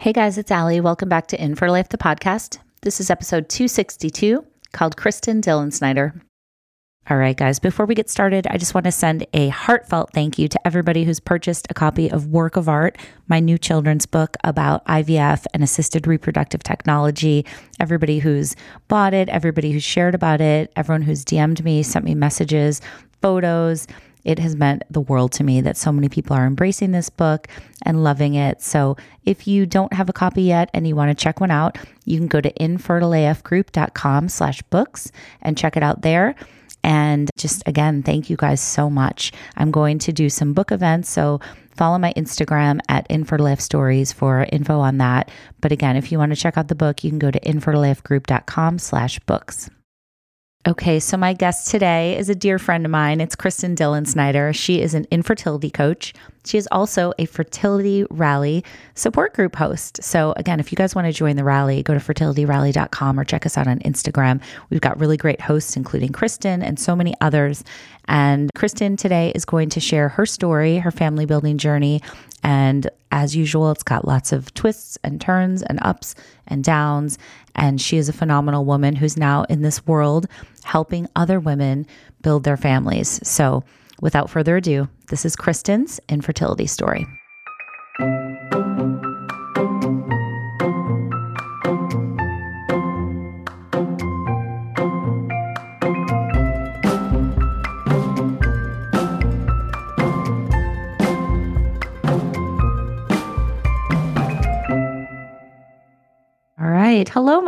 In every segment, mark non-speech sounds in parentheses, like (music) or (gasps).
Hey guys, it's Ali. Welcome back to Infertile AF, the podcast. This is episode 262 called Kristin Dillensnyder. All right, guys, before we get started, I just want to send a heartfelt thank you to everybody who's purchased a copy of Work of Art, my new children's book about IVF and assisted reproductive technology. Everybody who's bought it, everybody who's shared about it, everyone who's DM'd me, sent me messages, photos. It has meant the world to me that so many people are embracing this book and loving it. So if you don't have a copy yet and you want to check one out, you can go to infertileafgroup.com slash books and check it out there. And just again, thank you guys so much. I'm going to do some book events. So follow my Instagram at Infertile Stories for info on that. But again, if you want to check out the book, you can go to infertileafgroup.com slash books. Okay, so my guest today is a dear friend of mine. It's Kristin Dillensnyder. She is an infertility coach. She is also a fertility rally support group host. So, again, if you guys want to join the rally, go to fertilityrally.com or check us out on Instagram. We've got really great hosts, including Kristin and so many others. And Kristin today is going to share her story, her family building journey. And as usual, it's got lots of twists and turns and ups and downs. And she is a phenomenal woman who's now in this world helping other women build their families. So, without further ado, this is Kristin's infertility story.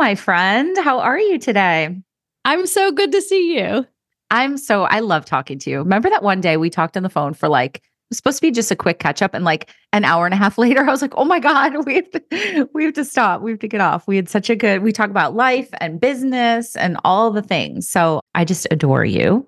My friend. How are you today? I'm so good to see you. I'm so, I love talking to you. Remember that one day we talked on the phone for like, it was supposed to be just a quick catch up. And like an hour and a half (laughs) later, I was like, oh my God, we have to, (laughs) we have to stop. We have to get off. We had such a good, we talk about life and business and all the things. So I just adore you.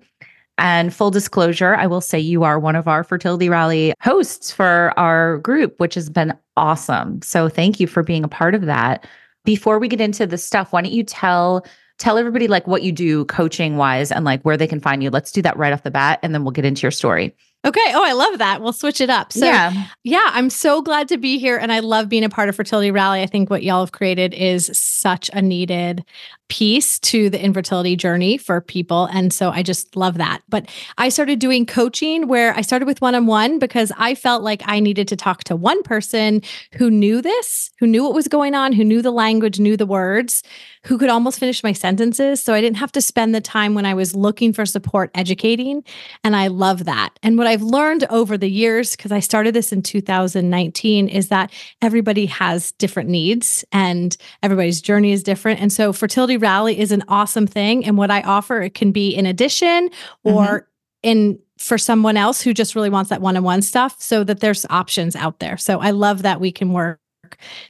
And full disclosure, I will say you are one of our fertility rally hosts for our group, which has been awesome. So thank you for being a part of that. Before we get into the stuff, why don't you tell tell everybody like what you do coaching wise and like where they can find you. Let's do that right off the bat and then we'll get into your story. Okay. Oh, I love that. We'll switch it up. So, yeah. yeah, I'm so glad to be here and I love being a part of Fertility Rally. I think what y'all have created is such a needed piece to the infertility journey for people. And so I just love that. But I started doing coaching where I started with one on one because I felt like I needed to talk to one person who knew this, who knew what was going on, who knew the language, knew the words, who could almost finish my sentences. So I didn't have to spend the time when I was looking for support educating. And I love that. And what I've learned over the years, because I started this in 2019, is that everybody has different needs and everybody's journey is different. And so fertility Rally is an awesome thing. And what I offer, it can be in addition or mm-hmm. in for someone else who just really wants that one-on-one stuff so that there's options out there. So I love that we can work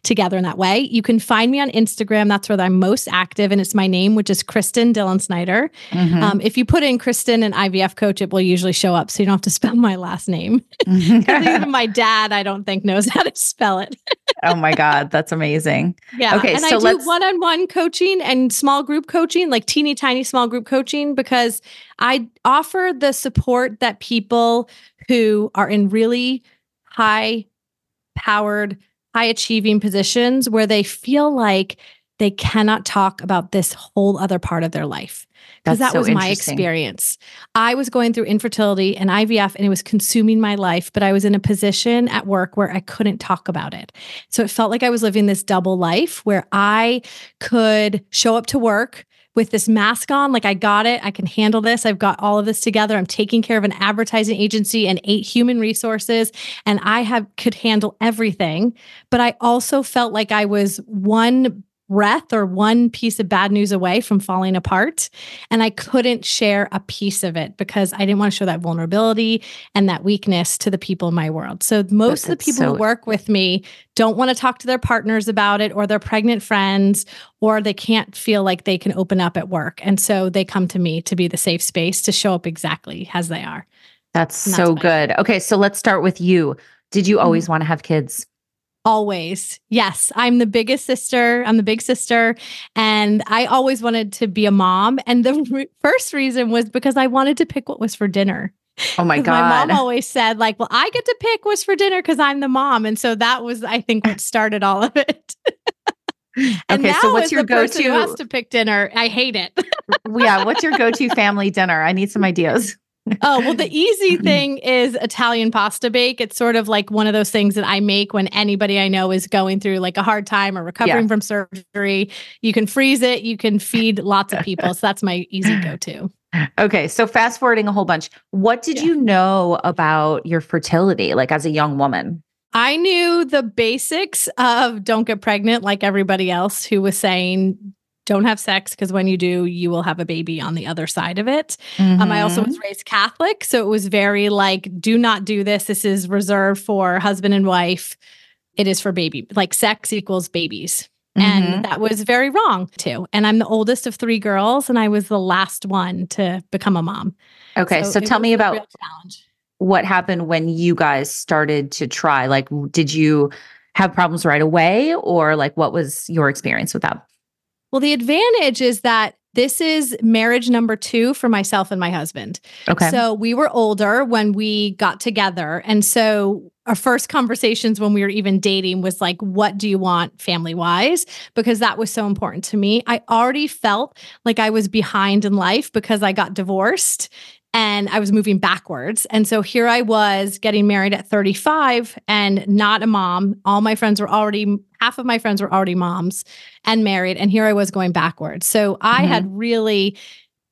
together in that way. You can find me on Instagram. That's where I'm most active. And it's my name, which is Kristin Dillensnyder. Mm-hmm. Um, if you put in Kristin and IVF coach, it will usually show up. So you don't have to (laughs) spell my last name. Even (laughs) my dad, I don't think knows how to spell it. oh my God. That's amazing. Yeah. Okay. And so I do one on one coaching and small group coaching, like teeny tiny small group coaching, because I offer the support that people who are in really high powered high achieving positions where they feel like they cannot talk about this whole other part of their life. Because that so was my experience. I was going through infertility and IVF and it was consuming my life, but I was in a position at work where I couldn't talk about it. So it felt like I was living this double life where I could show up to work with this mask on, like I got it, I can handle this. I've got all of this together. I'm taking care of an advertising agency and eight human resources and I have could handle everything, but I also felt like I was one breath or one piece of bad news away from falling apart. And I couldn't share a piece of it because I didn't want to show that vulnerability and that weakness to the people in my world. So most of the people so- who work with me don't want to talk to their partners about it or their pregnant friends, or they can't feel like they can open up at work. And so they come to me to be the safe space to show up exactly as they are. That's, that's so good. Okay. So let's start with you. Did you always mm-hmm. want to have kids? Always. Yes. I'm the biggest sister. I'm the big sister. And I always wanted to be a mom. And the re- first reason was because I wanted to pick what was for dinner. Oh my god. My mom always said, like, well, I get to pick what's for dinner because I'm the mom. And so that was, I think, what (laughs) started all of it. (laughs) and okay, now so what's your person who has go-to? to pick dinner, I hate it. yeah, what's your go-to family dinner? I need some (laughs) ideas. Oh, well, the easy (laughs) thing is Italian pasta bake. It's sort of like one of those things that I make when anybody I know is going through like a hard time or recovering from surgery. You can freeze it, you can feed lots of people. So that's my easy (laughs) go to. Okay, so fast forwarding a whole bunch. What did Yeah. you know about your fertility like as a young woman? I knew the basics of don't get pregnant like everybody else who was saying don't have sex because when you do, you will have a baby on the other side of it. Um, I also Mhm. was raised Catholic, so it was very like, do not do this. This is reserved for husband and wife. It is for baby, like sex equals babies. Mhm. And that was very wrong too. And I'm the oldest of three girls, and I was the last one to become a mom. Okay, so, it tell me about what happened when you guys started to try. Like, did you have problems right away, or like what was your experience with that? Well, the advantage is that this is marriage number two for myself and my husband. Okay. So we were older when we got together. And so our first conversations when we were even dating was like, what do you want family wise? Because that was so important to me. I already felt like I was behind in life because I got divorced and I was moving backwards. And so here I was getting married at 35 and not a mom. All my friends were already, half of my friends were already moms and married. And here I was going backwards. So I Mhm. had really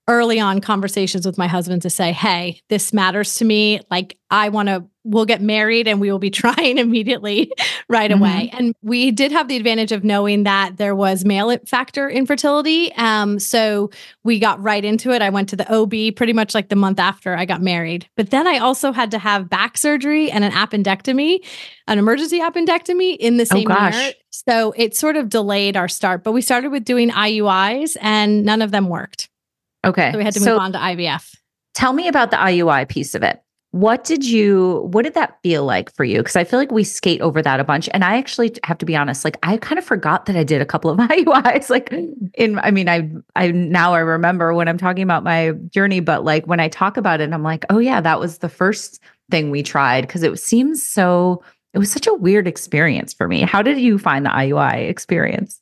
early on conversations with my husband to say, hey, this matters to me. Like, I want to, we'll get married and we will be (laughs) trying immediately (laughs) right Mhm. away. And we did have the advantage of knowing that there was male factor infertility. Um, so we got right into it. I went to the OB pretty much like the month after I got married. But then I also had to have back surgery and an appendectomy, an emergency appendectomy in the Oh, same gosh. year. So it sort of delayed our start. But we started with doing IUIs and none of them worked. Okay. So we had to move so on to IVF. tell me about the IUI piece of it. What did you what did that feel like for you? Because I feel like we skate over that a bunch. And I actually have to be honest, like I kind of forgot that I did a couple of (laughs) IUIs. Like in I mean, I I now I remember when I'm talking about my journey, but like when I talk about it, I'm like, oh yeah, that was the first thing we tried because it seems so it was such a weird experience for me. How did you find the IUI experience?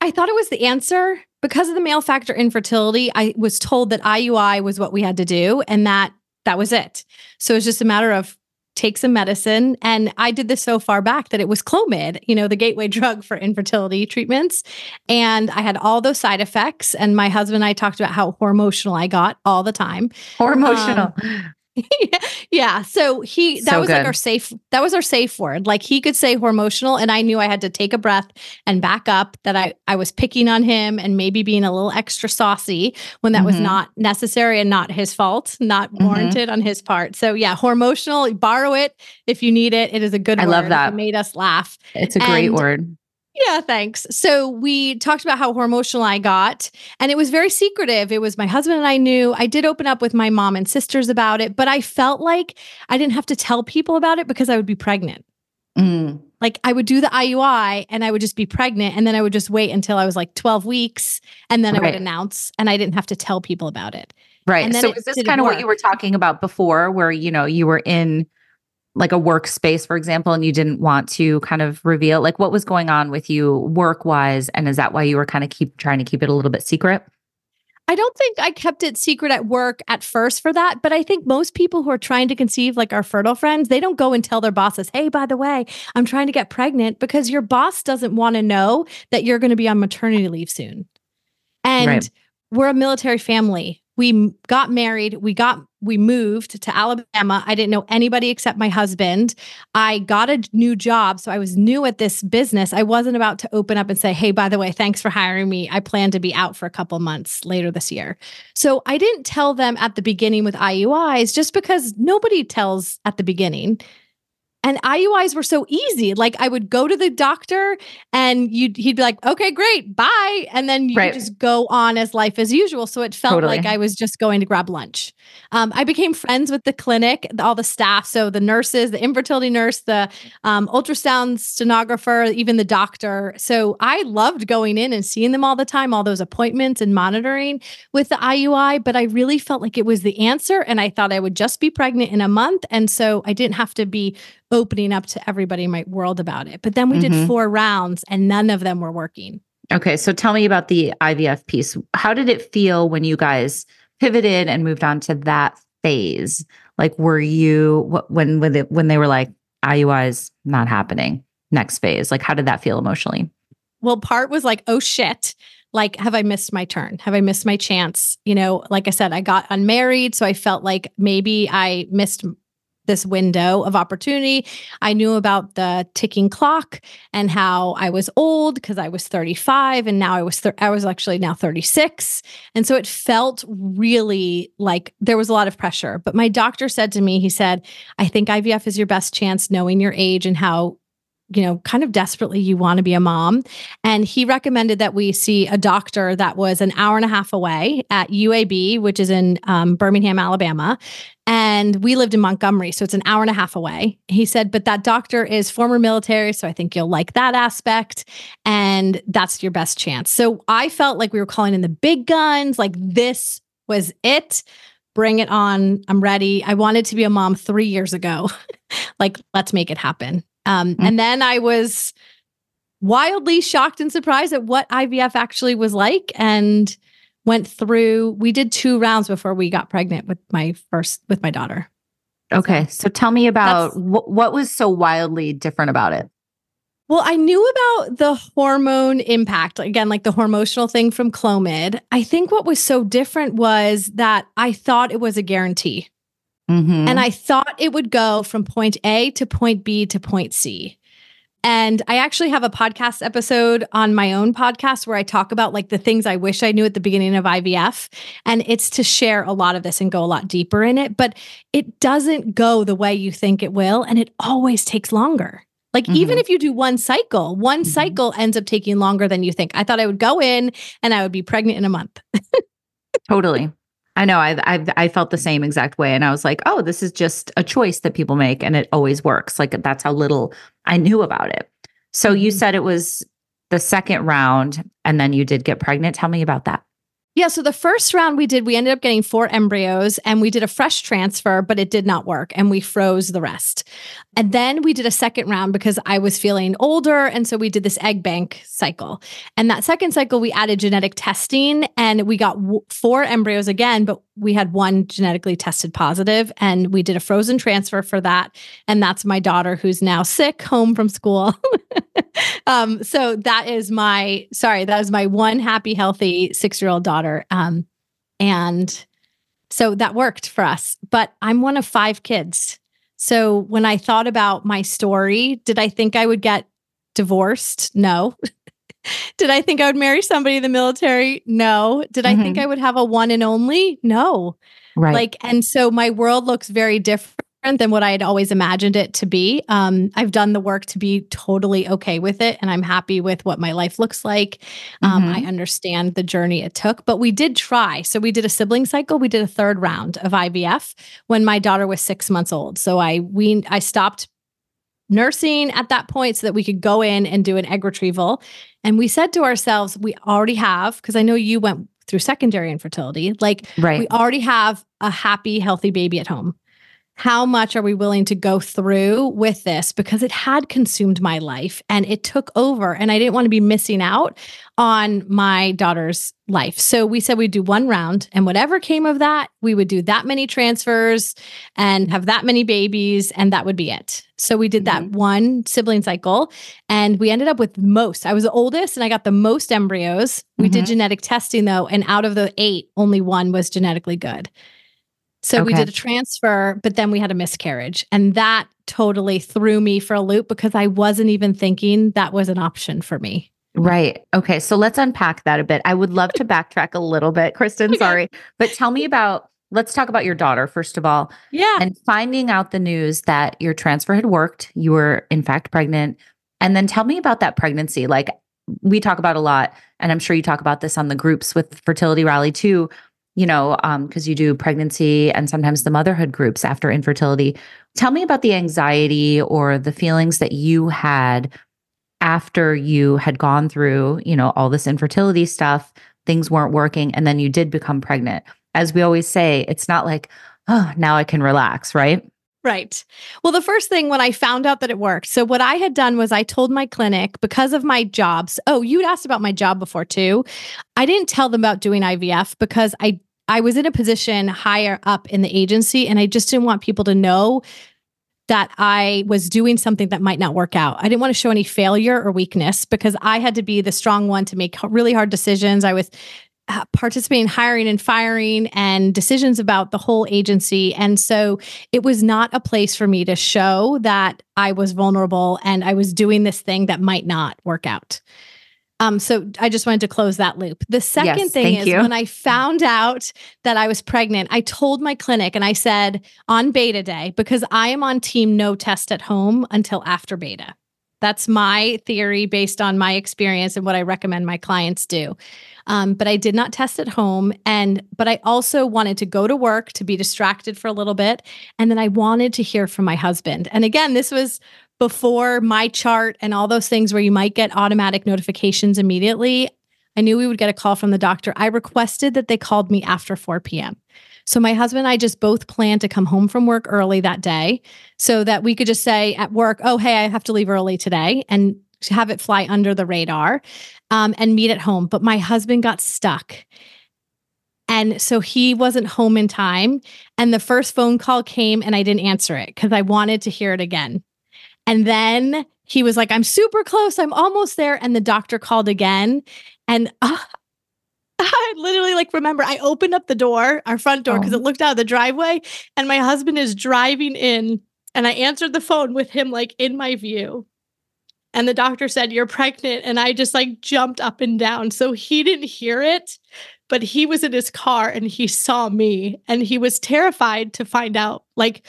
I thought it was the answer because of the male factor infertility. I was told that IUI was what we had to do and that that was it. So it's just a matter of take some medicine. And I did this so far back that it was Clomid, you know, the gateway (laughs) drug for infertility treatments. And I had all those side effects. And my husband and I talked about how hormonal I got all the time. Or emotional. Um, (laughs) yeah. So he that So was like our safe that was our safe word. Like he could say hormotional and I knew I had to take a breath and back up that I I was picking on him and maybe being a little extra saucy when that was Mhm. not necessary and not his fault, not Mhm. warranted on his part. So yeah, hormotional, borrow it if you need it. It is a good I word. love that. It made us laugh. it's a great and- word. Yeah, thanks. So we talked about how hormonal I got, and it was very secretive. It was my husband and I knew. I did open up with my mom and sisters about it, but I felt like I didn't have to tell people about it because I would be pregnant. Mm. Like I would do the IUI and I would just be pregnant, and then I would just wait until I was like 12 weeks, and then I would announce, and I didn't have to tell people about it. Right. And So is this kind of what you were talking about before, where you know you were in like a workspace, for example, and you didn't want to kind of reveal like what was going on with you work wise, and is that why you were kind of keep trying to keep it a little bit secret? I don't think I kept it secret at work at first for that, but I think most people who are trying to conceive, like our fertile friends, they don't go and tell their bosses, hey, by the way, I'm trying to get pregnant because your boss doesn't want to know that you're going to be on maternity leave soon. And Right. we're a military family. We got married, we got we moved to Alabama. I didn't know anybody except my husband. I got a new job, so I was new at this business. I wasn't about to open up and say, "Hey, by the way, thanks for hiring me. I plan to be out for a couple months later this year." So I didn't tell them at the beginning with IUIs just because nobody tells at the beginning. and IUIs were so easy. Like I would go to the doctor and you'd he'd be like, okay, great, bye. And then you right. just go on as life as usual. So it felt totally. like I was just going to grab lunch. Um, I became friends with the clinic, all the staff. So the nurses, the infertility nurse, the um, ultrasound stenographer, even the doctor. So I loved going in and seeing them all the time, all those appointments and monitoring with the IUI. But I really felt like it was the answer. And I thought I would just be pregnant in a month. And so I didn't have to be opening up to everybody in my world about it. But then we mm-hmm. did four rounds and none of them were working. Okay. So tell me about the IVF piece. How did it feel when you guys pivoted and moved on to that phase? Like, were you when when they, when they were like IUIs not happening? Next phase, like how did that feel emotionally? Well, part was like, oh shit, like have i missed my turn have i missed my chance you know like i said i got unmarried so i felt like maybe i missed this window of opportunity. I knew about the ticking clock and how I was old because I was 35 and now I was thir- I was actually now 36. And so it felt really like there was a lot of pressure. But my doctor said to me, he said, "I think IVF is your best chance knowing your age and how you know, kind of desperately you want to be a mom. And he recommended that we see a doctor that was an hour and a half away at UAB, which is in um, Birmingham, Alabama. And we lived in Montgomery, so it's an hour and a half away. He said, but that doctor is former military, so I think you'll like that aspect. And that's your best chance. So I felt like we were calling in the big guns, like this was it. Bring it on. I'm ready. I wanted to be a mom three years ago. (laughs) like, let's make it happen. Um, mm-hmm. And then I was wildly shocked and surprised at what IVF actually was like and went through we did two rounds before we got pregnant with my first with my daughter. Okay. So, so tell me about wh- what was so wildly different about it? Well, I knew about the hormone impact, again, like the hormonal thing from Clomid. I think what was so different was that I thought it was a guarantee. Mm-hmm. And I thought it would go from point A to point B to point C. And I actually have a podcast episode on my own podcast where I talk about like the things I wish I knew at the beginning of IVF. And it's to share a lot of this and go a lot deeper in it. But it doesn't go the way you think it will. And it always takes longer. Like mm-hmm. even if you do one cycle, one mm-hmm. cycle ends up taking longer than you think. I thought I would go in and I would be pregnant in a month. (laughs) totally. I know. I, I I felt the same exact way, and I was like, "Oh, this is just a choice that people make, and it always works." Like that's how little I knew about it. So you mm-hmm. said it was the second round, and then you did get pregnant. Tell me about that. Yeah. So the first round we did, we ended up getting four embryos and we did a fresh transfer, but it did not work and we froze the rest. And then we did a second round because I was feeling older. And so we did this egg bank cycle. And that second cycle, we added genetic testing and we got w- four embryos again, but we had one genetically tested positive and we did a frozen transfer for that. And that's my daughter who's now sick home from school. (laughs) um, so that is my, sorry, that is my one happy, healthy six year old daughter. Um, and so that worked for us. But I'm one of five kids. So when I thought about my story, did I think I would get divorced? No. (laughs) did I think I would marry somebody in the military? No. Did mm-hmm. I think mm-hmm. I would have a one and only? No. Right. Like, and so my world looks very different than what I had always imagined it to be. Um, I've done the work to be totally okay with it, and I'm happy with what my life looks like. Um, mm-hmm. I understand the journey it took, but we did try. So we did a sibling cycle. We did a third round of IVF when my daughter was six months old. So I we I stopped nursing at that point so that we could go in and do an egg retrieval. And we said to ourselves, we already have, because I know you went through secondary infertility, like right. we already have a happy, healthy baby at home how much are we willing to go through with this because it had consumed my life and it took over and I didn't want to be missing out on my daughter's life. So we said we'd do one round and whatever came of that, we would do that many transfers and have that many babies and that would be it. So we did that mm-hmm. one sibling cycle and we ended up with most. I was the oldest and I got the most embryos. We mm-hmm. did genetic testing though and out of the 8, only one was genetically good. So okay. we did a transfer, but then we had a miscarriage. And that totally threw me for a loop because I wasn't even thinking that was an option for me. Right. Okay. So let's unpack that a bit. I would love to (laughs) backtrack a little bit, Kristin. Sorry. But tell me about let's talk about your daughter first of all. Yeah. And finding out the news that your transfer had worked, you were in fact pregnant. And then tell me about that pregnancy. Like we talk about a lot, and I'm sure you talk about this on the groups with Fertility Rally too, you know, because um, you do pregnancy and sometimes the motherhood groups after infertility. Tell me about the anxiety or the feelings that you had after you had gone through, you know, all this infertility stuff, things weren't working, and then you did become pregnant. As we always say, it's not like, oh, now I can relax, right? Right. Well, the first thing when I found out that it worked, so what I had done was I told my clinic because of my jobs. Oh, you'd asked about my job before too. I didn't tell them about doing IVF because I I was in a position higher up in the agency and I just didn't want people to know that I was doing something that might not work out. I didn't want to show any failure or weakness because I had to be the strong one to make really hard decisions. I was uh, participating in hiring and firing and decisions about the whole agency. And so it was not a place for me to show that I was vulnerable and I was doing this thing that might not work out. Um, so I just wanted to close that loop. The second yes, thing is you. when I found out that I was pregnant, I told my clinic and I said on beta day, because I am on team no test at home until after beta. That's my theory based on my experience and what I recommend my clients do. Um, but I did not test at home. And, but I also wanted to go to work to be distracted for a little bit. And then I wanted to hear from my husband. And again, this was before my chart and all those things where you might get automatic notifications immediately. I knew we would get a call from the doctor. I requested that they called me after 4 p.m. So my husband and I just both planned to come home from work early that day so that we could just say at work, oh, hey, I have to leave early today and have it fly under the radar um, and meet at home. But my husband got stuck. And so he wasn't home in time. And the first phone call came and I didn't answer it because I wanted to hear it again. And then he was like, I'm super close. I'm almost there. And the doctor called again. And uh, (laughs) I literally like remember I opened up the door, our front door, because oh. it looked out of the driveway, and my husband is driving in, and I answered the phone with him like in my view. And the doctor said, You're pregnant. And I just like jumped up and down. So he didn't hear it, but he was in his car and he saw me and he was terrified to find out. Like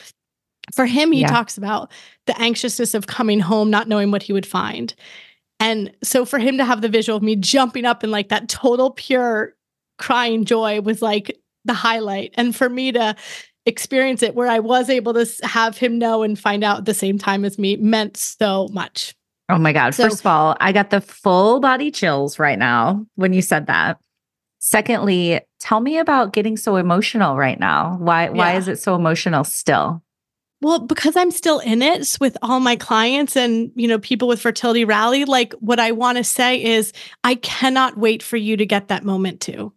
for him, he yeah. talks about the anxiousness of coming home, not knowing what he would find. And so for him to have the visual of me jumping up in like that total pure crying joy was like the highlight. And for me to experience it where I was able to have him know and find out at the same time as me meant so much. Oh my God. So, First of all, I got the full body chills right now when you said that. Secondly, tell me about getting so emotional right now. Why yeah. why is it so emotional still? Well, because I'm still in it with all my clients and, you know, people with fertility rally, like what I want to say is I cannot wait for you to get that moment too.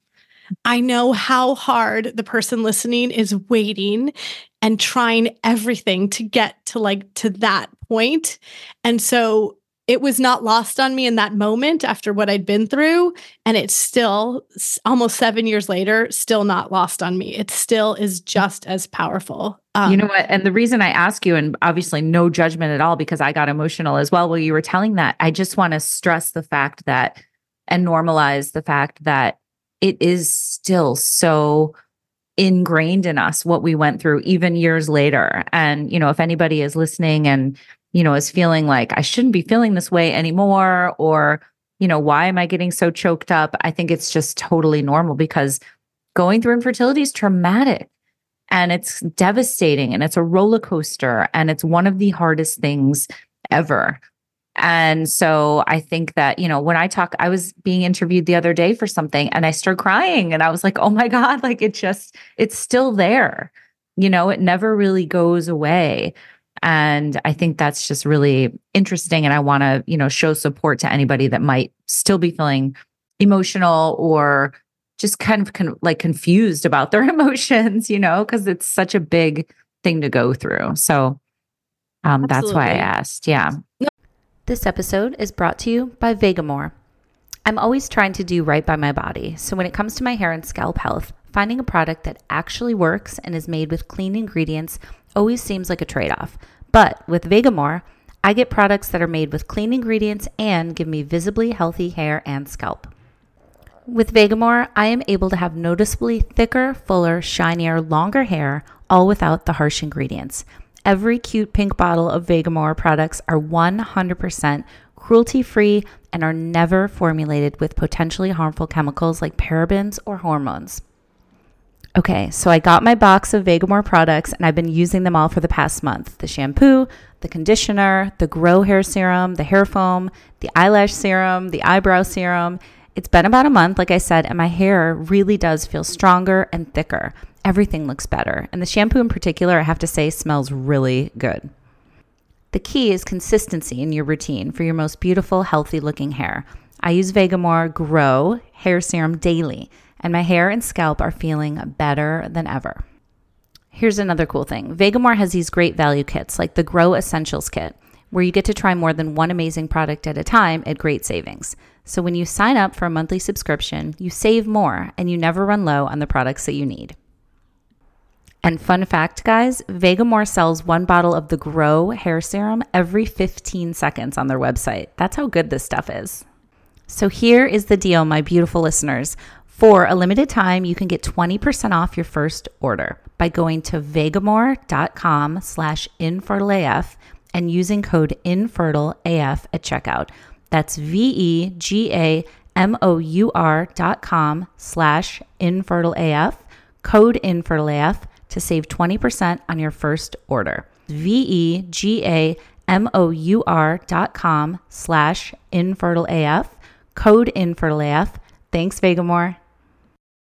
I know how hard the person listening is waiting and trying everything to get to like to that point. And so it was not lost on me in that moment after what I'd been through. And it's still almost seven years later, still not lost on me. It still is just as powerful. Um, you know what? And the reason I ask you, and obviously no judgment at all, because I got emotional as well while you were telling that, I just want to stress the fact that and normalize the fact that it is still so ingrained in us what we went through even years later and you know if anybody is listening and you know, is feeling like I shouldn't be feeling this way anymore, or, you know, why am I getting so choked up? I think it's just totally normal because going through infertility is traumatic and it's devastating and it's a roller coaster and it's one of the hardest things ever. And so I think that, you know, when I talk, I was being interviewed the other day for something and I started crying and I was like, oh my (laughs) God, like it just, it's still there. You know, it never really goes away. And I think that's just really interesting. And I want to, you know, show support to anybody that might still be feeling emotional or just kind of con- like confused about their (laughs) emotions, you know, because it's such a big thing to go through. So um, that's why I asked. Yeah. This episode is brought to you by vegamour I'm always trying to do right by my body. So when it comes to my hair and scalp health, finding a product that actually works and is made with clean ingredients always seems like a trade off. But with Vegamour, I get products that are made with clean ingredients and give me visibly healthy hair and scalp. With Vegamour, I am able to have noticeably thicker, fuller, shinier, longer hair, all without the harsh ingredients. Every cute pink bottle of Vegamour products are 100% cruelty free and are never formulated with potentially harmful chemicals like parabens or hormones. Okay, so I got my box of Vegamour products and I've been using them all for the past month the shampoo, the conditioner, the grow hair serum, the hair foam, the eyelash serum, the eyebrow serum. It's been about a month, like I said, and my hair really does feel stronger and thicker. Everything looks better. And the shampoo in particular, I have to say, smells really good. The key is consistency in your routine for your most beautiful, healthy looking hair. I use Vegamour Grow hair serum daily and my hair and scalp are feeling better than ever. Here's another cool thing Vegamour has these great value kits like the Grow Essentials Kit, where you get to try more than one amazing product at a time at great savings. So when you sign up for a monthly subscription, you save more and you never run low on the products that you need. And fun fact, guys, Vegamour sells one bottle of the Grow hair serum every 15 seconds on their website. That's how good this stuff is. So here is the deal, my beautiful listeners. For a limited time, you can get 20% off your first order by going to vegamour.com slash infertileaf and using code infertileaf at checkout. That's V-E-G-A-M-O-U-R dot com slash infertileaf, code infertileaf to save 20% on your first order. V-E-G-A-M-O-U-R dot com slash infertileaf, code infertileaf. Thanks, Vegamour.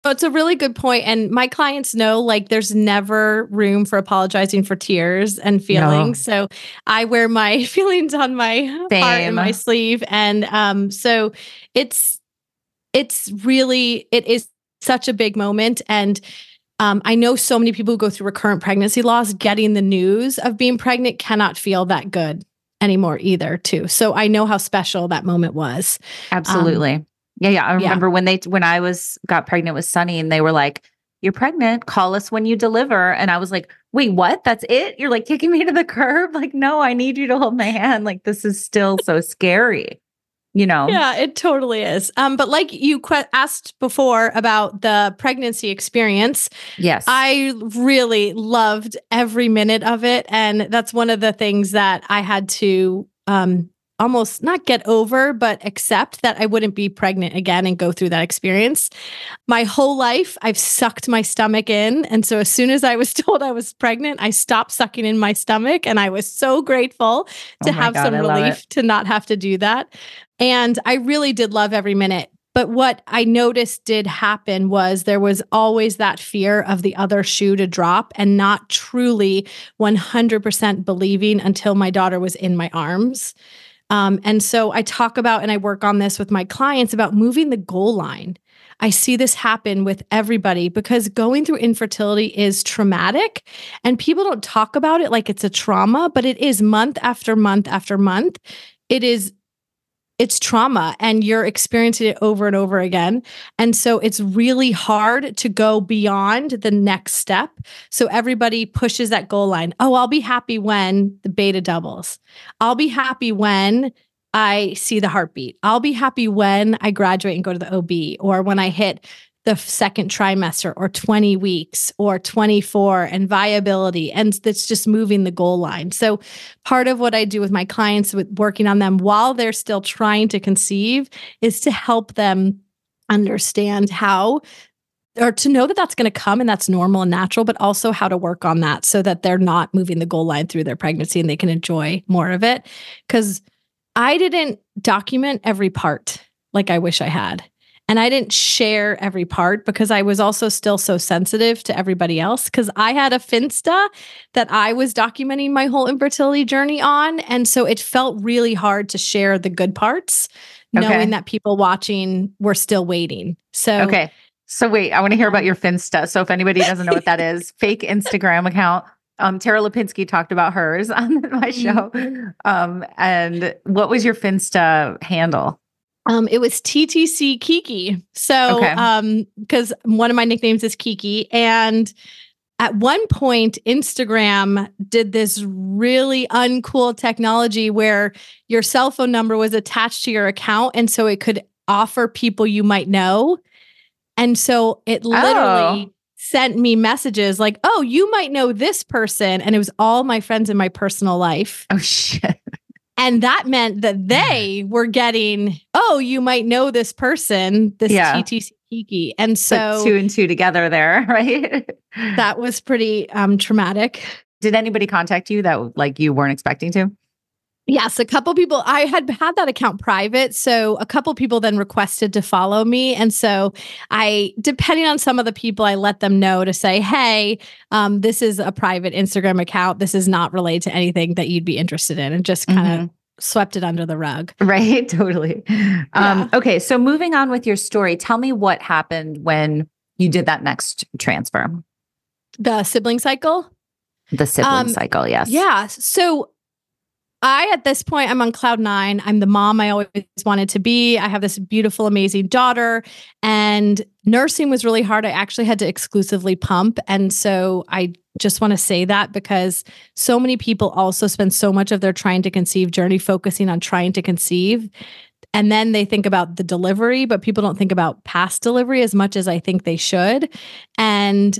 Oh, it's a really good point. And my clients know like there's never room for apologizing for tears and feelings. No. So I wear my (laughs) feelings on my Same. heart and my sleeve. And um, so it's it's really it is such a big moment. And um, I know so many people who go through recurrent pregnancy loss, getting the news of being pregnant cannot feel that good anymore either, too. So I know how special that moment was. Absolutely. Um, yeah, yeah. I remember yeah. when they when I was got pregnant with Sunny and they were like, You're pregnant, call us when you deliver. And I was like, Wait, what? That's it? You're like taking me to the curb? (laughs) Like, no, I need you to hold my hand. Like, this is still so scary. You know? Yeah, it totally is. Um, but like you que- asked before about the pregnancy experience. Yes. I really loved every minute of it. And that's one of the things that I had to um almost not get over, but accept that I wouldn't be pregnant again and go through that experience. My whole life, I've sucked my stomach in. And so as soon as I was (laughs) told I was pregnant, I stopped sucking in my stomach. And I was so grateful to oh have God, some relief to not have to do that. And I really did love every minute. But what I noticed did happen was there was always that fear of the other shoe to drop and not truly 100% believing until my daughter was in my arms. Um, and so I talk about and I work on this with my clients about moving the goal line. I see this happen with everybody because going through infertility is traumatic and people don't talk about it like it's a trauma, but it is month after month after month. It is it's trauma and you're experiencing it over and over again. And so it's really hard to go beyond the next step. So everybody pushes that goal line. Oh, I'll be happy when the beta doubles. I'll be happy when I see the heartbeat. I'll be happy when I graduate and go to the OB or when I hit the second trimester or 20 weeks or 24 and viability and that's just moving the goal line. So part of what i do with my clients with working on them while they're still trying to conceive is to help them understand how or to know that that's going to come and that's normal and natural but also how to work on that so that they're not moving the goal line through their pregnancy and they can enjoy more of it. Cuz i didn't document every part like i wish i had and I didn't share every part because I was also still so sensitive to everybody else because I had a Finsta that I was documenting my whole infertility journey on. And so it felt really hard to share the good parts, okay. knowing that people watching were still waiting. So, okay. So, wait, I want to hear about your Finsta. So, if anybody doesn't know what that is, (laughs) fake Instagram account. Um, Tara Lipinski talked about hers (laughs) on my show. Mm-hmm. Um, and what was your Finsta handle? Um, it was TTC Kiki. So, okay. um, because one of my nicknames is Kiki, and at one point, Instagram did this really uncool technology where your cell phone number was attached to your account, and so it could offer people you might know And so it literally oh. sent me messages like, oh, you might know this person. And it was all my friends in my personal life. Oh, shit. And that meant that they were getting, oh, you might know this person, this yeah. TTC Kiki. And so Put two and two together there, (laughs) right? that was pretty um, traumatic. Did anybody contact you that like you weren't expecting to? Yes, a couple people. I had had that account private, so a couple people then requested to follow me, and so I, depending on some of the people, I let them know to say, "Hey, um, this is a private Instagram account. This is not related to anything that you'd be interested in," and just kind of mm-hmm. swept it under the rug. Right, (laughs) totally. Yeah. Um, okay, so moving on with your story, tell me what happened when you did that next transfer. The sibling cycle. The sibling um, cycle, yes. Yeah. So I, at this point, I'm on cloud nine. I'm the mom I always wanted to be. I have this beautiful, amazing daughter, and nursing was really hard. I actually had to exclusively pump. And so I just want to say that because so many people also spend so much of their trying to conceive journey focusing on trying to conceive. And then they think about the delivery, but people don't think about past delivery as much as I think they should. And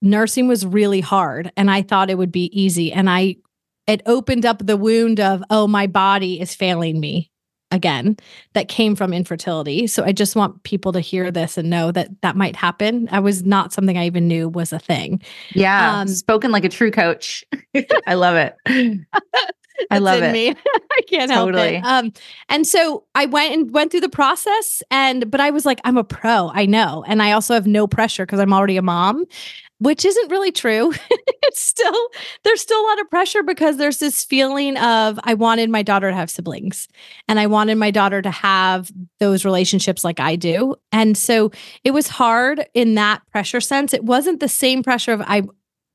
nursing was really hard and I thought it would be easy. And I it opened up the wound of, oh, my body is failing me again that came from infertility. So I just want people to hear this and know that that might happen. I was not something I even knew was a thing. Yeah. Um, spoken like a true coach. (laughs) I love it. (laughs) I love it. Me. (laughs) I can't totally. help it. Um, and so I went and went through the process and but I was like, I'm a pro. I know. And I also have no pressure because I'm already a mom which isn't really true. (laughs) it's still, there's still a lot of pressure because there's this feeling of, I wanted my daughter to have siblings and I wanted my daughter to have those relationships like I do. And so it was hard in that pressure sense. It wasn't the same pressure of, I,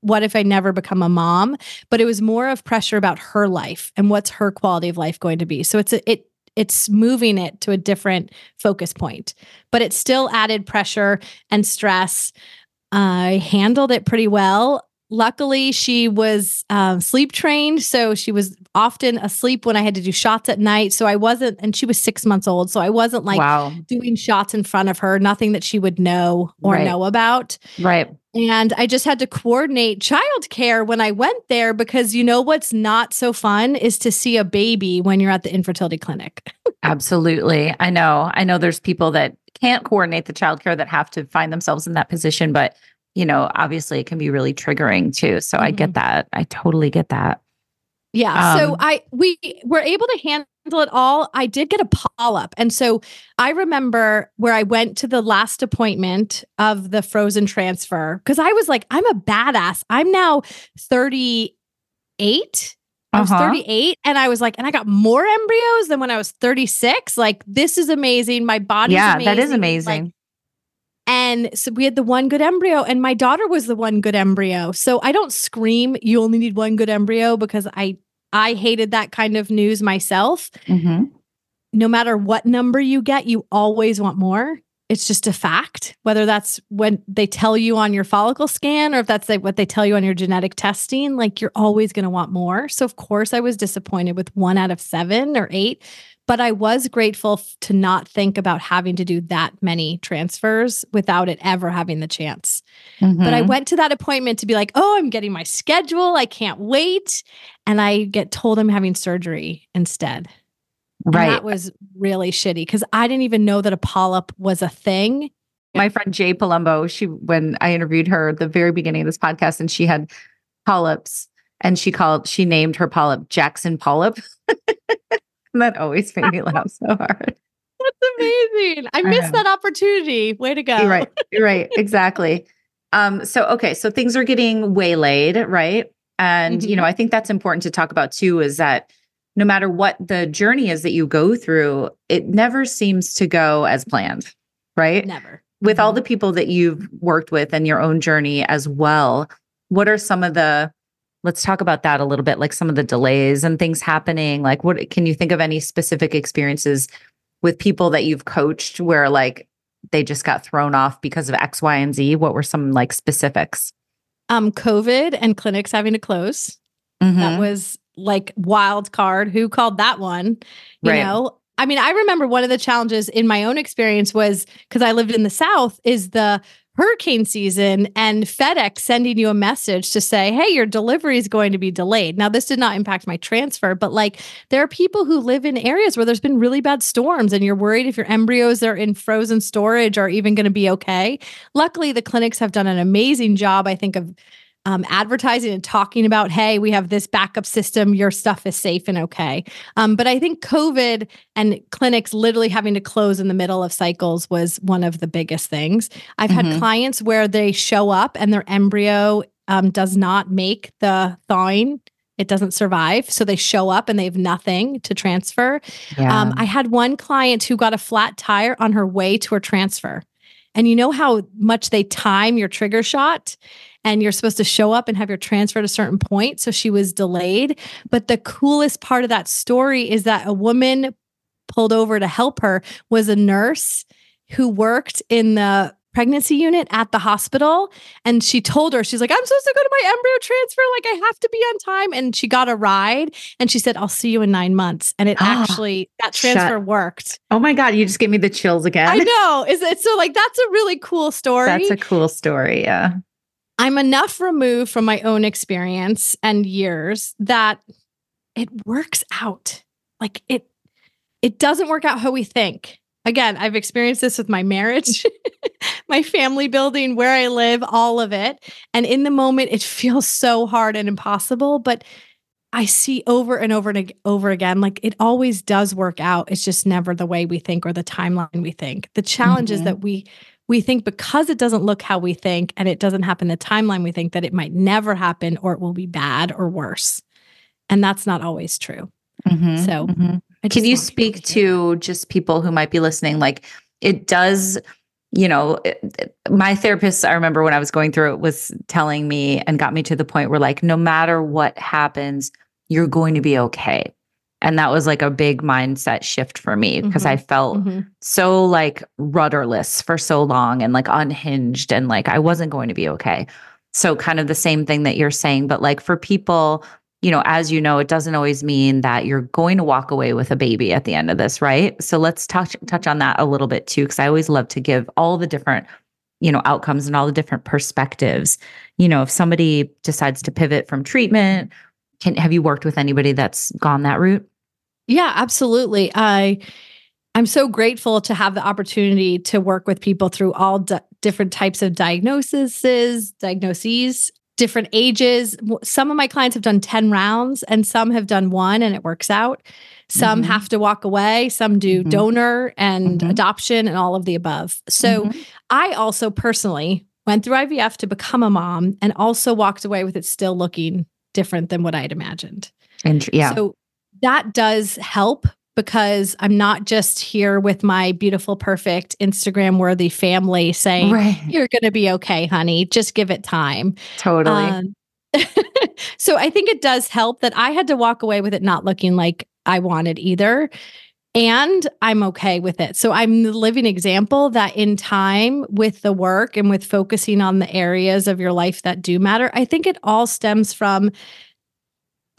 what if I never become a mom? But it was more of pressure about her life and what's her quality of life going to be. So it's a, it it's moving it to a different focus point, but it still added pressure and stress I handled it pretty well. Luckily, she was um, sleep trained. So she was often asleep when I had to do shots at night. So I wasn't, and she was six months old. So I wasn't like wow. doing shots in front of her, nothing that she would know or right. know about. Right. And I just had to coordinate childcare when I went there because you know what's not so fun is to see a baby when you're at the infertility clinic. (laughs) Absolutely. I know. I know there's people that can't coordinate the childcare that have to find themselves in that position. But, you know, obviously it can be really triggering too. So mm-hmm. I get mm-hmm. that. I totally get that. Yeah. Um, so I we were able to handle it all. I did get a polyp. And so I remember where I went to the last appointment of the frozen transfer because I was like, I'm a badass. I'm now 38 I was uh-huh. 38 and I was like, and I got more embryos than when I was 36. Like, this is amazing. My body, yeah, amazing. that is amazing. Like, and so we had the one good embryo, and my daughter was the one good embryo. So I don't scream, you only need one good embryo because I I hated that kind of news myself. Mm-hmm. No matter what number you get, you always want more it's just a fact whether that's when they tell you on your follicle scan or if that's like what they tell you on your genetic testing like you're always going to want more so of course i was disappointed with one out of seven or eight but i was grateful f- to not think about having to do that many transfers without it ever having the chance mm-hmm. but i mm-hmm. went to that appointment to be like oh i'm getting my schedule i can't wait and i get told i'm having surgery instead Right. And that was really shitty because I didn't even know that a polyp was a thing. My friend Jay Palumbo, she when I interviewed her at the very beginning of this podcast, and she had polyps, and she called she named her polyp Jackson Polyp. (laughs) that always made me laugh so hard. That's amazing. I missed that opportunity. Way to go. You're right. You're right. (laughs) Exactly. Um, so okay, so things are getting waylaid, right? And mm-hmm. you know, I think that's important to talk about too, is that no matter what the journey is that you go through, it never seems to go as planned, right? Never. With mm-hmm. all the people that you've worked with and your own journey as well, what are some of the let's talk about that a little bit like some of the delays and things happening like what can you think of any specific experiences with people that you've coached where like they just got thrown off because of x y and z what were some like specifics um covid and clinics having to close mm-hmm. that was like wild card. Who called that one? You right. know, I mean, I remember one of the challenges in my own experience was because I lived in the South, is the hurricane season and FedEx sending you a message to say, hey, your delivery is going to be delayed. Now, this did not impact my transfer, but like there are people who live in areas where there's been really bad storms and you're worried if your embryos are in frozen storage are even going to be okay. Luckily, the clinics have done an amazing job, I think, of um, advertising and talking about, hey, we have this backup system, your stuff is safe and okay. Um, but I think COVID and clinics literally having to close in the middle of cycles was one of the biggest things. I've mm-hmm. had clients where they show up and their embryo um, does not make the thawing. It doesn't survive. So they show up and they have nothing to transfer. Yeah. Um, I had one client who got a flat tire on her way to her transfer. And you know how much they time your trigger shot? And you're supposed to show up and have your transfer at a certain point. So she was delayed. But the coolest part of that story is that a woman pulled over to help her was a nurse who worked in the pregnancy unit at the hospital. And she told her she's like i'm supposed to go to my embryo transfer. Like i have to be on time. And she got a ride and she said i'll see you in nine months. And it (gasps) oh, actually that transfer shut. worked. Oh my god you just gave me the chills again. I know. Is it so like that's a really cool story. that's a cool story yeah I'm enough removed from my own experience and years that it works out. Like it it doesn't work out how we think. Again, I've experienced this with my marriage, (laughs) my family building, where I live, all of it. And in the moment it feels so hard and impossible, but I see over and over and over again, like it always does work out. It's just never the way we think or the timeline we think. The challenge mm-hmm. is that we we think because it doesn't look how we think and it doesn't happen the timeline we think that it might never happen or it will be bad or worse. And that's not always true. Mm-hmm, so, mm-hmm. can you speak to just people who might be listening? Like, it does, you know, my therapist, I remember when I was going through it, was telling me and got me to the point where, like, no matter what happens, you're going to be okay. And that was like a big mindset shift for me because mm-hmm. I felt mm-hmm. so like rudderless for so long and like unhinged and like I wasn't going to be okay. So, kind of the same thing that you're saying, but like for people, you know, as you know, it doesn't always mean that you're going to walk away with a baby at the end of this, right? So let's touch touch on that a little bit too, because I always love to give all the different, you know, outcomes and all the different perspectives. You know, if somebody decides to pivot from treatment, can have you worked with anybody that's gone that route? Yeah, absolutely. I I'm so grateful to have the opportunity to work with people through all d- different types of diagnoses, diagnoses, different ages. Some of my clients have done 10 rounds and some have done one and it works out. Some mm-hmm. have to walk away, some do mm-hmm. donor and mm-hmm. adoption and all of the above. So mm-hmm. I also personally went through IVF to become a mom and also walked away with it still looking different than what I had imagined. And yeah. So that does help because I'm not just here with my beautiful, perfect Instagram worthy family saying, right. You're going to be okay, honey. Just give it time. Totally. Um, (laughs) so I think it does help that I had to walk away with it not looking like I wanted either. And I'm okay with it. So I'm the living example that in time with the work and with focusing on the areas of your life that do matter, I think it all stems from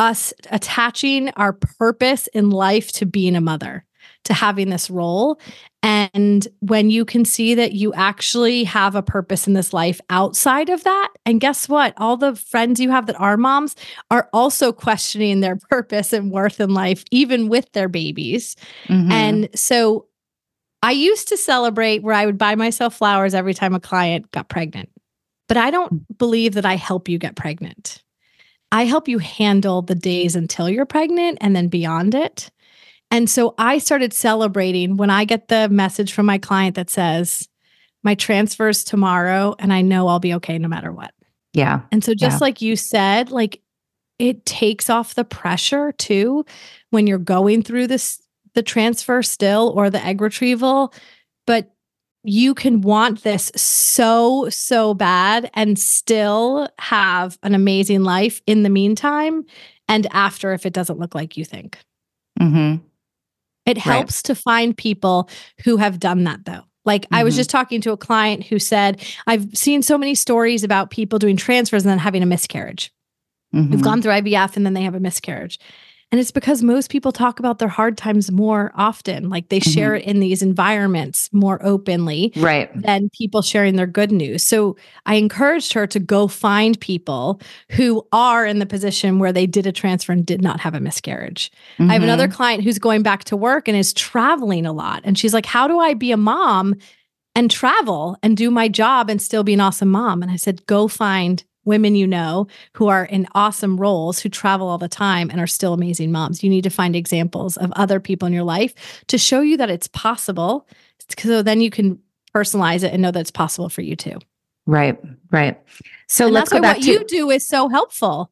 us attaching our purpose in life to being a mother, to having this role. And when you can see that you actually have a purpose in this life outside of that, and guess what? All the friends you have that are moms are also questioning their (laughs) purpose and worth in life, even with their babies. Mm-hmm. And so I used to celebrate where I would buy myself flowers every time a client got pregnant, but I don't mm. believe that I help you get pregnant. I help you handle the days until you're pregnant and then beyond it. And so I started celebrating when I get the message from my client that says, My transfer's tomorrow and I know I'll be okay no matter what. Yeah. And so, just yeah. like you said, like it takes off the pressure too when you're going through this, the transfer still or the egg retrieval. But you can want this so, so bad and still have an amazing life in the meantime and after if it doesn't look like you think. Mm-hmm. It helps right. to find people who have done that though. Like mm-hmm. I was mm-hmm. just talking to a client who said, I've seen so many stories about people doing transfers and then having a miscarriage. Mm-hmm. Who've gone through IVF and then they have a miscarriage. And it's because most people talk about their hard times more often. Like they share Mhm. it in these environments more openly Right. than people sharing their good news. So I encouraged her to go find people who are in the position where they did a transfer and did not have a miscarriage. I have another Mhm. client who's going back to work and is traveling a lot. And she's like, How do I be a mom and travel and do my job and still be an awesome mom? And I said, Go find women you know who are in awesome roles, who travel all the time and are still amazing moms. You need to find examples of other people in your life to show you that it's possible. So then you can personalize it and know that it's possible for you too. Right. Right. So and let's that's go back what to you do is so helpful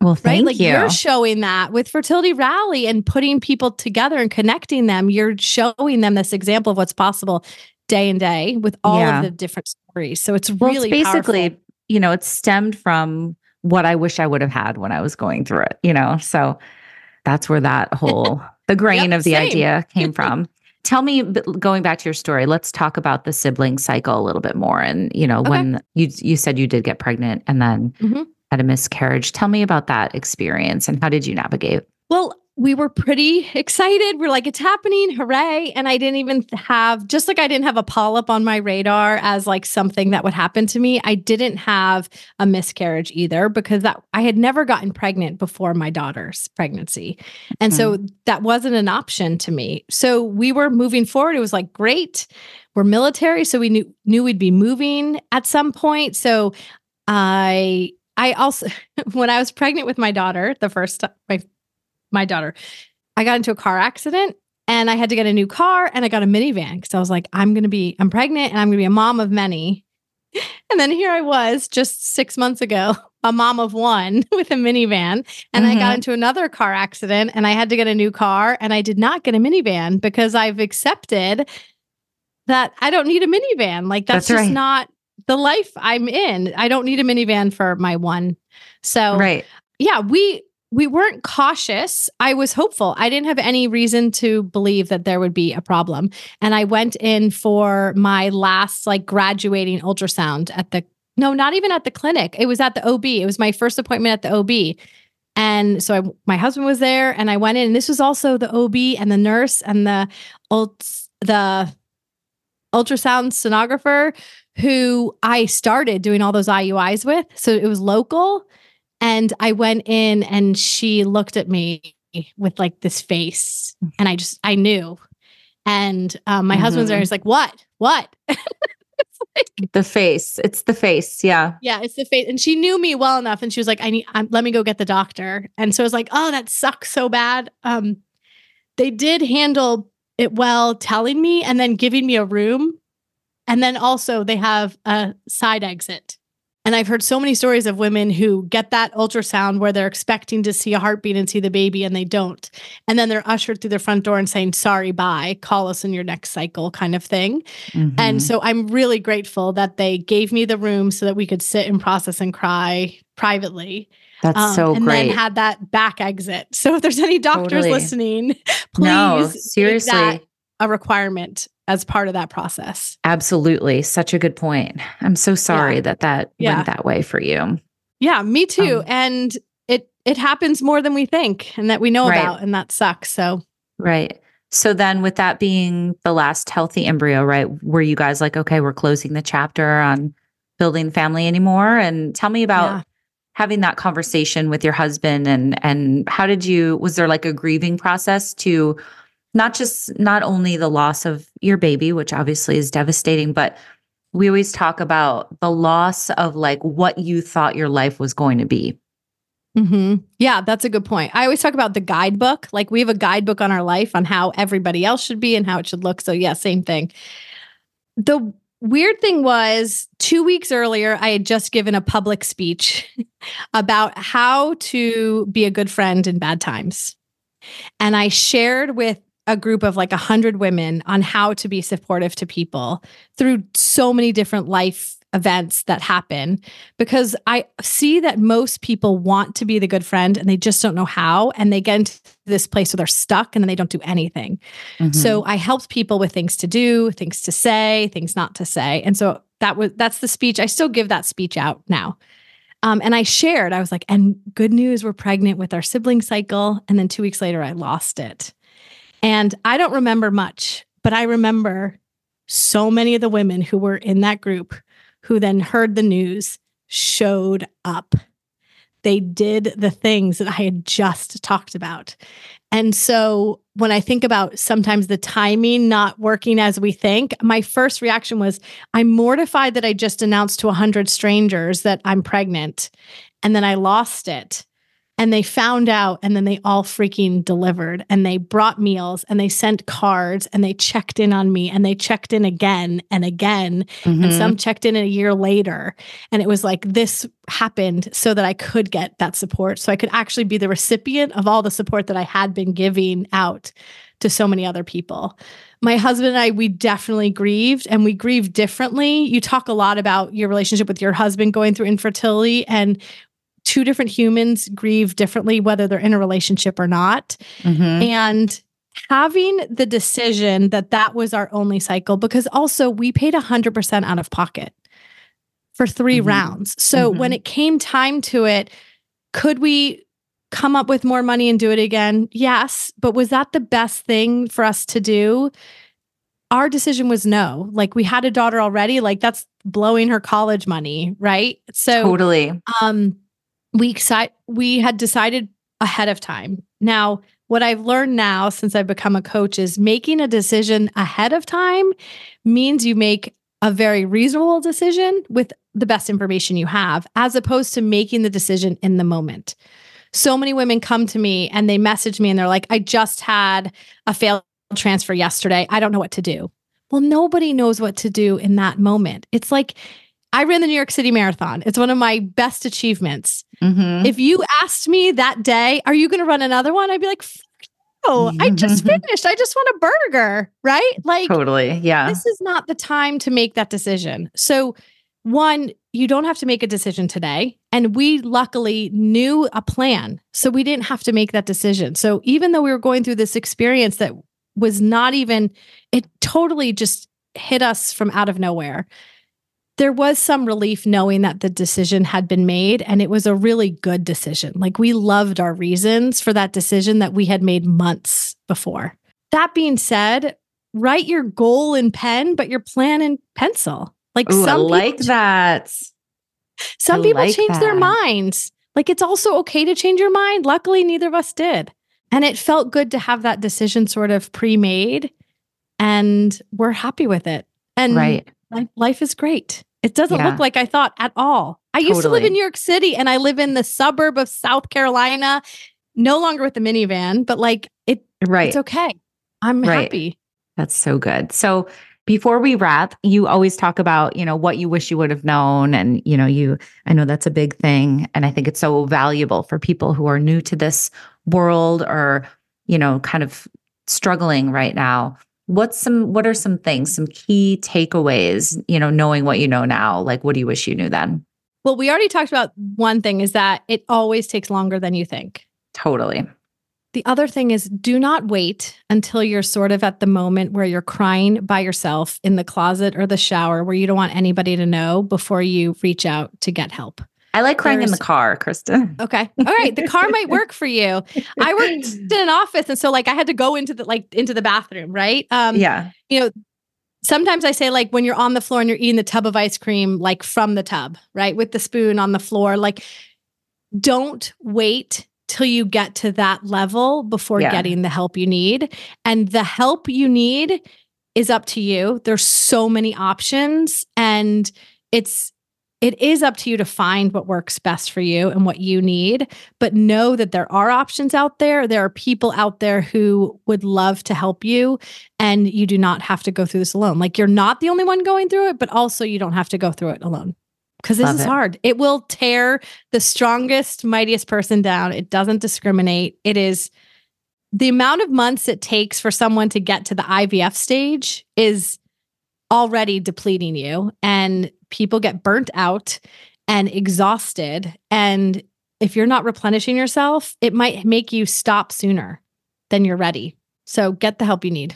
well. right? Thank like you. are showing that with Fertility Rally and putting people together and connecting them. You're showing them this example of what's possible day and day with all Yeah. of the different stories. So it's well, really it's basically, powerful. You know, it stemmed from what I wish I would have had when I was going through it. You know, so that's where that (laughs) whole the grain Yep, of the same. idea came from. Tell me, going back to your story, let's talk about the sibling cycle a little bit more. And you know, Okay. when you you said you did get pregnant and then Mhm. had a miscarriage, tell me about that experience and how did you navigate? Well, we were pretty (laughs) excited. We're like, it's happening, hooray. And I didn't even have, just like I didn't have a polyp on my radar as like something that would happen to me, I didn't have a miscarriage either because that I had never gotten pregnant before my daughter's pregnancy. And so mm-hmm. that wasn't an option to me. So we were moving forward. It was like, great. We're military. So we knew knew we'd be moving at some point. So I I also (laughs) when I was pregnant with my daughter, the first my my daughter, I got into a car accident and I had to get a new car and I got a minivan because I was like, I'm gonna be, I'm pregnant and I'm gonna be a mom of many. (laughs) And then here I was just six months ago, a mom of one (laughs) with a minivan. And I got Mhm. into another car accident and I had to get a new car and I did not get a minivan because I've accepted that I don't need a minivan. Like that's, That's just right. not the life I'm in. I don't need a minivan for my one. So Right. yeah, we we weren't cautious. I was hopeful. I didn't have any reason to believe that there would be a problem. And I went in for my last like graduating ultrasound at the no, not even at the clinic. It was at the OB. It was my first appointment at the OB. And so I, my husband was there and I went in and this was also the OB and the nurse and the ult- the ultrasound sonographer who I started doing all those IUIs with. So it was local. And I went in and she looked at me with like this face. And I just, I knew. And um, my husband's there. Mhm. He's like, what? What? (laughs) Like, The face. It's the face. Yeah. yeah, it's the face. And she knew me well enough. And she was like, I need, um, let me go get the doctor. And so I was like, oh, that sucks so bad. Um, they did handle it well, telling me and then giving me a room. And then also they have a side exit. And I've heard so many stories of women who get that ultrasound where they're expecting to see a heartbeat and see the baby and they don't. And then they're ushered through the front door and saying, sorry, bye, call us in your next cycle kind of thing. Mhm. And so I'm really grateful that they gave me the room so that we could sit and process and cry privately. that's Um, so and great. then had that back exit. (laughs) So if there's any doctors Totally. listening, (laughs) please no, make seriously. A requirement as part of that process. Absolutely. Such a good point. I'm so sorry Yeah. that that Yeah. went that way for you. Yeah, me too. Um, and it it happens more than we think and that we know Right. about and that sucks. So Right. So then with that being the last healthy embryo, right? Were you guys like, okay, we're closing the chapter on building family anymore? And tell me about Yeah. having that conversation with your husband and and how did you was there like a grieving process to not just not only the loss of your baby, which obviously is devastating, but we always talk about the loss of like what you thought your life was going to be. hmm Yeah, that's a good point. I always talk about the guidebook. Like we have a guidebook on our life on how everybody else should be and how it should look. So, yeah, same thing. The weird thing was two weeks earlier, I had just given a public speech (laughs) about how to be a good friend in bad times. And I shared with a group of like a hundred women on how to be supportive to people through so many different life events that happen because I see that most people want to be the good friend and they just don't know how. And they get into this place where they're stuck and then they don't do anything. Mhm. So I helped people with things to do, things to say, things not to say. And so that was that's the speech. I still give that speech out now. Um, and I shared, I was like, and good news, we're pregnant with our sibling cycle. And then two weeks later, I lost it. And I don't remember much, but I remember so many of the women who were in that group who then heard the news showed up. They did the things that I had just talked about. And so when I think about sometimes the timing not working as we think, my first reaction was I'm mortified that I just announced to 100 strangers that I'm pregnant and then I lost it and they found out and then they all freaking delivered and they brought meals and they sent cards and they checked in on me and they checked in again and again mm-hmm. and some checked in a year later and it was like this happened so that I could get that support so I could actually be the recipient of all the support that I had been giving out to so many other people. My husband and I, we definitely grieved and we grieved differently. You talk a lot about your relationship with your husband going through infertility, and two different humans grieve differently, whether they're in a relationship or not. Mm-hmm. And having the decision that that was our only cycle, because also we paid 100% out of pocket for 3 mm-hmm. rounds. So mm-hmm. when it came time to it, could we come up with more money and do it again? Yes. But was that the best thing for us to do? Our decision was no. Like we had a daughter already, like that's blowing her college money, right? So totally. Um we we had decided ahead of time. Now, what I've learned now since I've become a coach is making a decision ahead of time means you make a very reasonable decision with the best information you have, as opposed to making the decision in the moment. So many women come to me and they message me and they're like, I just had a failed transfer yesterday. I don't know what to do. Well, nobody knows what to do in that moment. It's like I ran the New York City Marathon. It's one of my best achievements. Mm-hmm. If you asked me that day, are you going to run another one? I'd be like, oh, I just finished. I just want a burger, right? Like, totally. Yeah. This is not the time to make that decision. So, one, you don't have to make a decision today. And we luckily knew a plan. So, we didn't have to make that decision. So, even though we were going through this experience that was not even, it totally just hit us from out of nowhere there was some relief knowing that the decision had been made and it was a really good decision. Like we loved our reasons for that decision that we had made months before. That being said, write your goal in pen, but your plan in pencil. Like Ooh, some I like people, that. Some I people like change that. their minds. Like it's also okay to change your mind. Luckily, neither of us did. And it felt good to have that decision sort of pre made. And we're happy with it. And right life is great. It doesn't yeah. look like I thought at all. I totally. used to live in New York City and I live in the suburb of South Carolina, no longer with the minivan, but like it right. it's okay. I'm right. happy. That's so good. So before we wrap, you always talk about, you know, what you wish you would have known. And, you know, you, I know that's a big thing. And I think it's so valuable for people who are new to this world or, you know, kind of struggling right now what's some what are some things some key takeaways you know knowing what you know now? Like what do you wish you knew then? Well we already talked about one thing is that it always takes longer than you think. Totally. The other thing is do not wait until you're sort of at the moment where you're crying by yourself in the closet or the shower where you don't want anybody to know before you reach out to get help I like crying There's, in the car, Kristin. Okay. All right. The car might work for you. I worked (laughs) in an office and so like I had to go into the like into the bathroom, right? Um yeah. You know, sometimes I say like when you're on the floor and you're eating the tub of ice cream, like from the tub, right? With the spoon on the floor. Like don't wait till you get to that level before yeah. getting the help you need. And the help you need is up to you. There's so many options and it's it is up to you to find what works best for you and what you need. But know that there are options out there. There are people out there who would love to help you, and you do not have to go through this alone. Like you're not the only one going through it, but also you don't have to go through it alone because this love is it. hard. It will tear the strongest, mightiest person down. It doesn't discriminate. It is the amount of months it takes for someone to get to the IVF stage is already depleting you. And people get burnt out and exhausted. And if you're not replenishing yourself, it might make you stop sooner than you're ready. So get the help you need.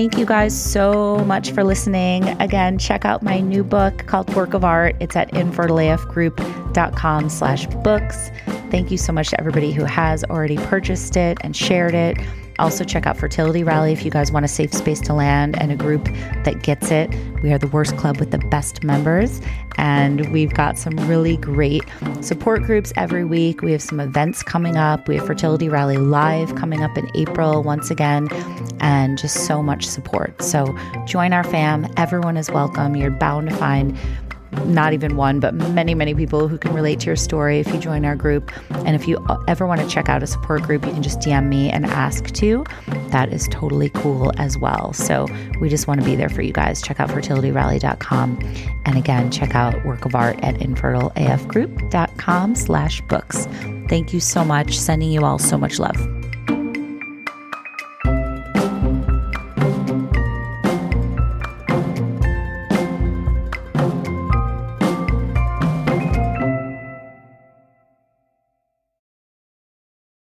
Thank you guys so much for listening. Again, check out my new book called Work of Art. It's at infertileafgroup.com slash books. Thank you so much to everybody who has already purchased it and shared it. Also, check out Fertility Rally if you guys want a safe space to land and a group that gets it. We are the worst club with the best members, and we've got some really great support groups every week. We have some events coming up. We have Fertility Rally Live coming up in April once again, and just so much support. So, join our fam. Everyone is welcome. You're bound to find not even one, but many, many people who can relate to your story if you join our group. And if you ever want to check out a support group, you can just DM me and ask to. That is totally cool as well. So we just want to be there for you guys. Check out fertilityrally.com. And again, check out work of art at infertileafgroup.com slash books. Thank you so much. Sending you all so much love.